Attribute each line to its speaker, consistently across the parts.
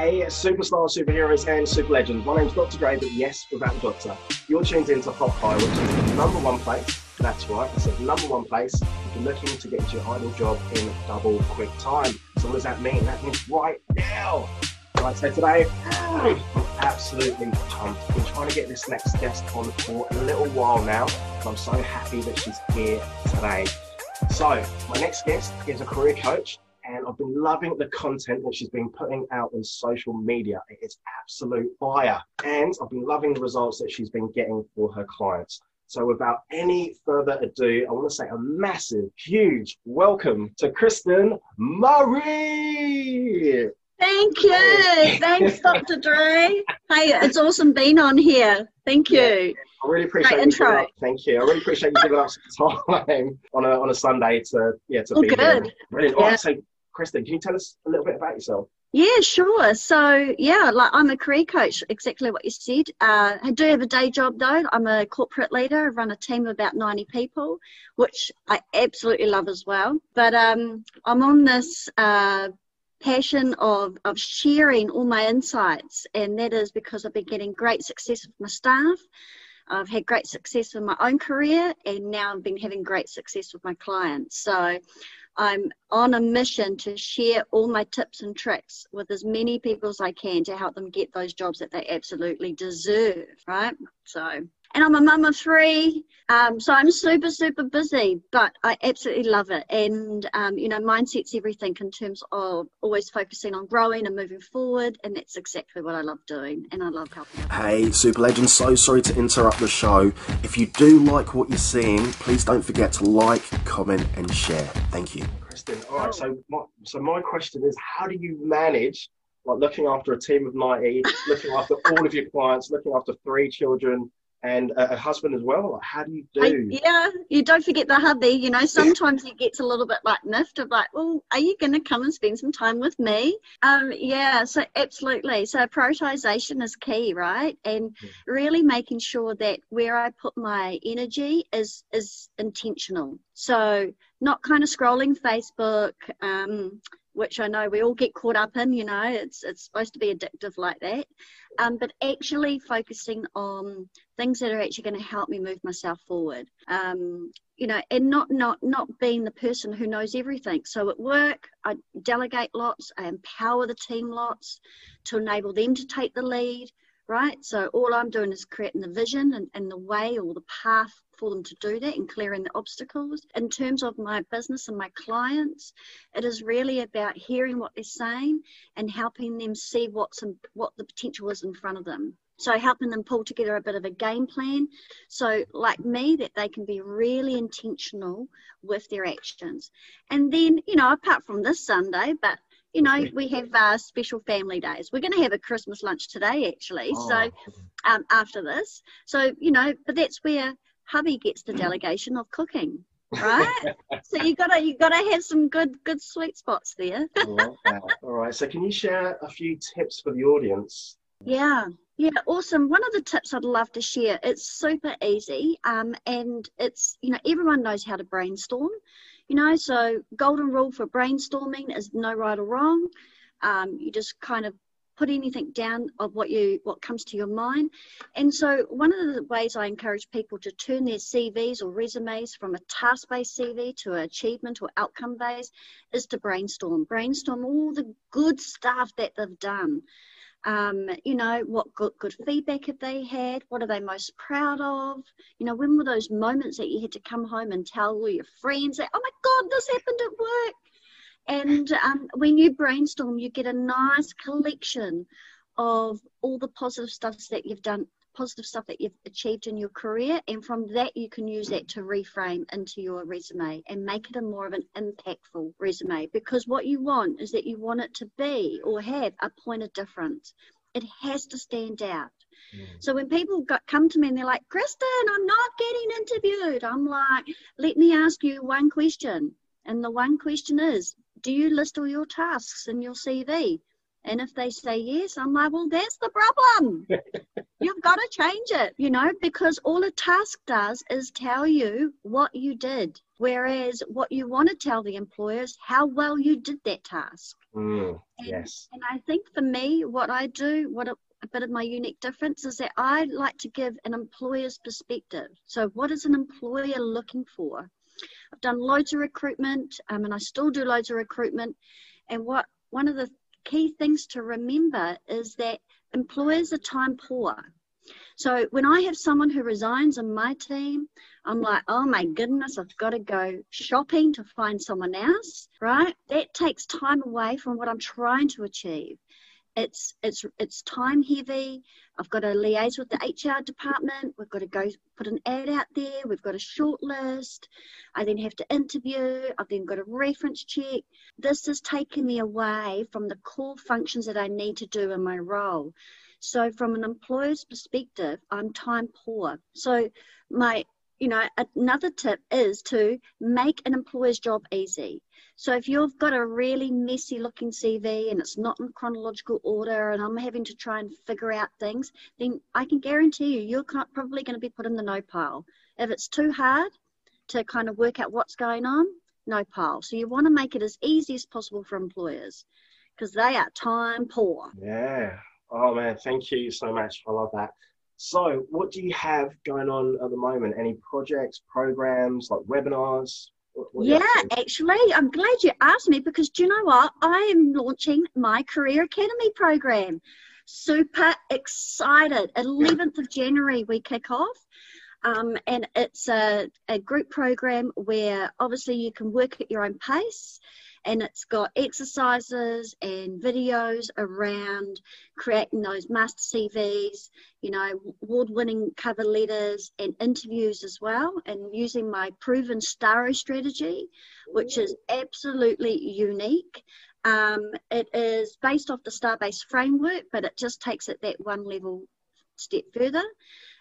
Speaker 1: Superstar, superheroes, and super legends. My name's Dre Gray, but yes, without the doctor. You're tuned into Hot Hire, which is the number one place. That's right, it's the number one place if you're looking to get your ideal job in double quick time. So, what does that mean? That means right now. Right, so today, I'm absolutely pumped. I've been trying to get this next guest on for a little while now, and I'm so happy that she's here today. So, my next guest is a career coach and I've been loving the content that she's been putting out on social media. It is absolute fire. And I've been loving the results that she's been getting for her clients. So without any further ado, I want to say a massive, huge welcome to Kristin Murray.
Speaker 2: Thank you. Thanks, Dr. Dre. Hey, it's awesome being on here. Thank you.
Speaker 1: I really appreciate Great you. Intro. Thank you. I really appreciate you giving us time on a on a Sunday to yeah to be
Speaker 2: good.
Speaker 1: here. Brilliant. Yeah. Right, so Kristin, can you tell us a little bit about yourself?
Speaker 2: Yeah, sure. So, yeah, like I'm a career coach, exactly what you said. Uh, I do have a day job though. I'm a corporate leader. I run a team of about 90 people, which I absolutely love as well. But um, I'm on this uh, passion of, of sharing all my insights, and that is because I've been getting great success with my staff. I've had great success with my own career, and now I've been having great success with my clients. So, I'm on a mission to share all my tips and tricks with as many people as I can to help them get those jobs that they absolutely deserve, right? So and I'm a mum of three. Um, so I'm super, super busy, but I absolutely love it. And, um, you know, mindset's everything in terms of always focusing on growing and moving forward. And that's exactly what I love doing. And I love helping.
Speaker 1: Hey, Super Legends, so sorry to interrupt the show. If you do like what you're seeing, please don't forget to like, comment, and share. Thank you. Kristin, all right. So my, so my question is, how do you manage like looking after a team of 90, looking after all of your clients, looking after three children, and a, husband as well. Like, how do you do? I,
Speaker 2: yeah, you don't forget the hubby. You know, sometimes he gets a little bit like miffed of like, well, are you going to come and spend some time with me? Um, yeah, so absolutely. So prioritization is key, right? And mm. really making sure that where I put my energy is is intentional. So not kind of scrolling Facebook. Um, which I know we all get caught up in. You know, it's it's supposed to be addictive like that. Um, but actually focusing on things that are actually going to help me move myself forward. Um, you know, and not not not being the person who knows everything. So at work, I delegate lots. I empower the team lots to enable them to take the lead. Right. So all I'm doing is creating the vision and, and the way or the path for them to do that and clearing the obstacles. In terms of my business and my clients, it is really about hearing what they're saying and helping them see what's in, what the potential is in front of them. So helping them pull together a bit of a game plan. So like me, that they can be really intentional with their actions. And then, you know, apart from this Sunday, but you know, we have uh, special family days. We're going to have a Christmas lunch today, actually. Oh. So um, after this, so you know, but that's where hubby gets the delegation of cooking right? So you gotta you gotta have some good good sweet spots there.
Speaker 1: All right so can you share a few tips for the audience?
Speaker 2: Yeah. Yeah awesome. One of the tips i'd love to share it's super easy um, and it's you know everyone knows how to brainstorm you know so golden rule for brainstorming is no right or wrong um, you just kind of put anything down of what you what comes to your mind. And so one of the ways I encourage people to turn their CVs or resumes from a task-based CV to an achievement or outcome-based is to brainstorm. Brainstorm all the good stuff that they've done. Um, you know, what good, good feedback have they had? What are they most proud of? You know, when were those moments that you had to come home and tell all your friends that, oh my God, this happened at work? And um, when you brainstorm, you get a nice collection of all the positive stuff that you've done, positive stuff that you've achieved in your career. And from that, you can use that to reframe into your resume and make it a more of an impactful resume. Because what you want is that you want it to be or have a point of difference. It has to stand out. Mm. So when people got, come to me and they're like, Kristin, I'm not getting interviewed, I'm like, let me ask you one question. And the one question is, do you list all your tasks in your CV? And if they say yes, I'm like, well, that's the problem. You've got to change it, you know, because all a task does is tell you what you did. Whereas what you want to tell the employers how well you did that task.
Speaker 1: Mm,
Speaker 2: And,
Speaker 1: yes.
Speaker 2: and I think for me, what I do, what a, a bit of my unique difference is that I like to give an employer's perspective. So, what is an employer looking for? I've done loads of recruitment, um, and I still do loads of recruitment. And what one of the key things to remember is that employers are time poor. So when I have someone who resigns on my team, I'm like, oh my goodness, I've got to go shopping to find someone else, right? That takes time away from what I'm trying to achieve. It's it's it's time heavy. I've got to liaise with the HR department. We've got to go put an ad out there. We've got a short list. I then have to interview. I've then got a reference check. This has taken me away from the core functions that I need to do in my role. So from an employer's perspective, I'm time poor. So my you know, another tip is to make an employer's job easy. So if you've got a really messy looking CV and it's not in chronological order and I'm having to try and figure out things, then I can guarantee you, you're probably going to be put in the no pile. If it's too hard to kind of work out what's going on, no pile. So you want to make it as easy as possible for employers because they are time poor.
Speaker 1: Yeah. Oh man, thank you so much. I love that. So, what do you have going on at the moment? Any projects, programs, like webinars? What, what
Speaker 2: yeah, actually, I'm glad you asked me because do you know what? I am launching my Career Academy program. Super excited. 11th of January, we kick off. Um, and it's a, a group program where obviously you can work at your own pace and it's got exercises and videos around creating those master CVs, you know, award winning cover letters and interviews as well, and using my proven STARO strategy, which is absolutely unique. Um, it is based off the star based framework, but it just takes it that one level step further.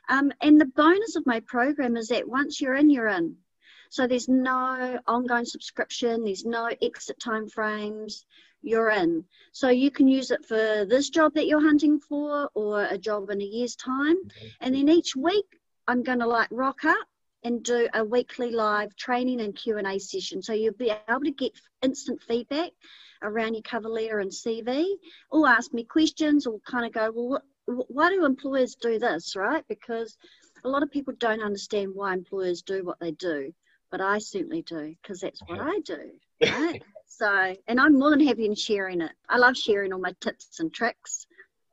Speaker 2: Um, and the bonus of my program is that once you're in, you're in. So there's no ongoing subscription, there's no exit time frames, you're in. So you can use it for this job that you're hunting for or a job in a year's time. Mm-hmm. And then each week I'm going to like rock up and do a weekly live training and Q&A session. So you'll be able to get instant feedback around your cover letter and CV or ask me questions or kind of go, well, what, why do employers do this, right? Because a lot of people don't understand why employers do what they do but I certainly do because that's what I do. Right? so, and I'm more than happy in sharing it. I love sharing all my tips and tricks.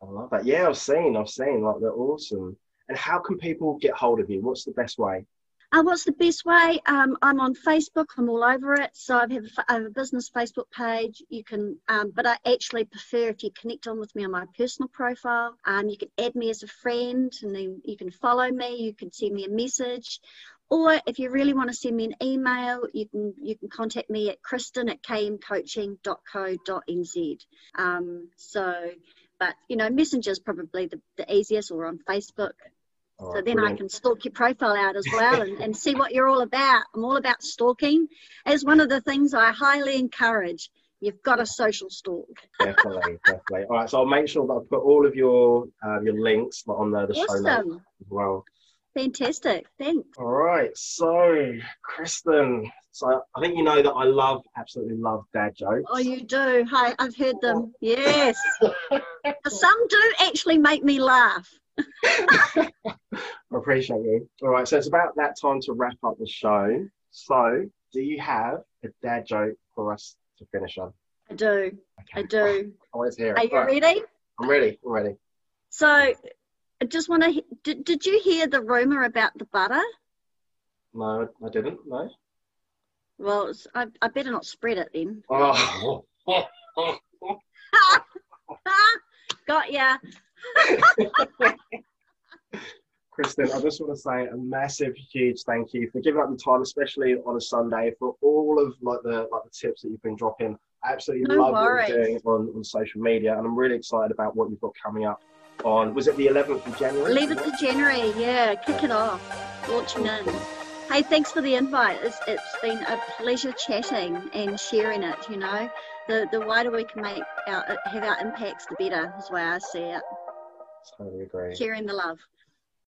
Speaker 1: I love that. Yeah, I've seen, I've seen, like they're awesome. And how can people get hold of you? What's the best way?
Speaker 2: Uh, what's the best way? Um, I'm on Facebook. I'm all over it. So I have, a, I have a business Facebook page. You can, um, but I actually prefer if you connect on with me on my personal profile. Um, you can add me as a friend, and then you can follow me. You can send me a message. Or if you really want to send me an email, you can you can contact me at kristin at kmcoaching.co.nz. Um, so, but you know, Messenger is probably the, the easiest, or on Facebook. so then brilliant. I can stalk your profile out as well and, and see what you're all about. I'm all about stalking. As one of the things I highly encourage. You've got a social stalk.
Speaker 1: definitely, definitely. All right, so I'll make sure that I put all of your uh, your links on the, the
Speaker 2: awesome.
Speaker 1: show notes as well.
Speaker 2: Fantastic. Thanks.
Speaker 1: All right. So, Kristin, so I think you know that I love, absolutely love dad jokes.
Speaker 2: Oh, you do. Hi, I've heard them. Yes. Some do actually make me laugh.
Speaker 1: I appreciate you. All right. So it's about that time to wrap up the show. So, do you have a dad joke for us to finish on?
Speaker 2: I do. Okay. I do.
Speaker 1: I want to hear it.
Speaker 2: Are you right. ready?
Speaker 1: I'm ready. I'm ready.
Speaker 2: So, I just want to. Did, did you hear the rumor about the butter?
Speaker 1: No, I didn't. No.
Speaker 2: Well, I, I better not spread it then.
Speaker 1: Oh.
Speaker 2: Got ya.
Speaker 1: Kristin, I just want to say a massive, huge thank you for giving up the time, especially on a Sunday, for all of like the like the tips that you've been dropping. I absolutely
Speaker 2: no
Speaker 1: love
Speaker 2: worries.
Speaker 1: what you're doing on, on social media, and I'm really excited about what you've got coming up on was it the 11th of January?
Speaker 2: 11th of January, yeah, kick it off, launching in. Hey, thanks for the invite. It's, it's been a pleasure chatting and sharing it, you know. the, the wider we can make our have our impacts, the better is the way I see it.
Speaker 1: Totally agree.
Speaker 2: Sharing the love.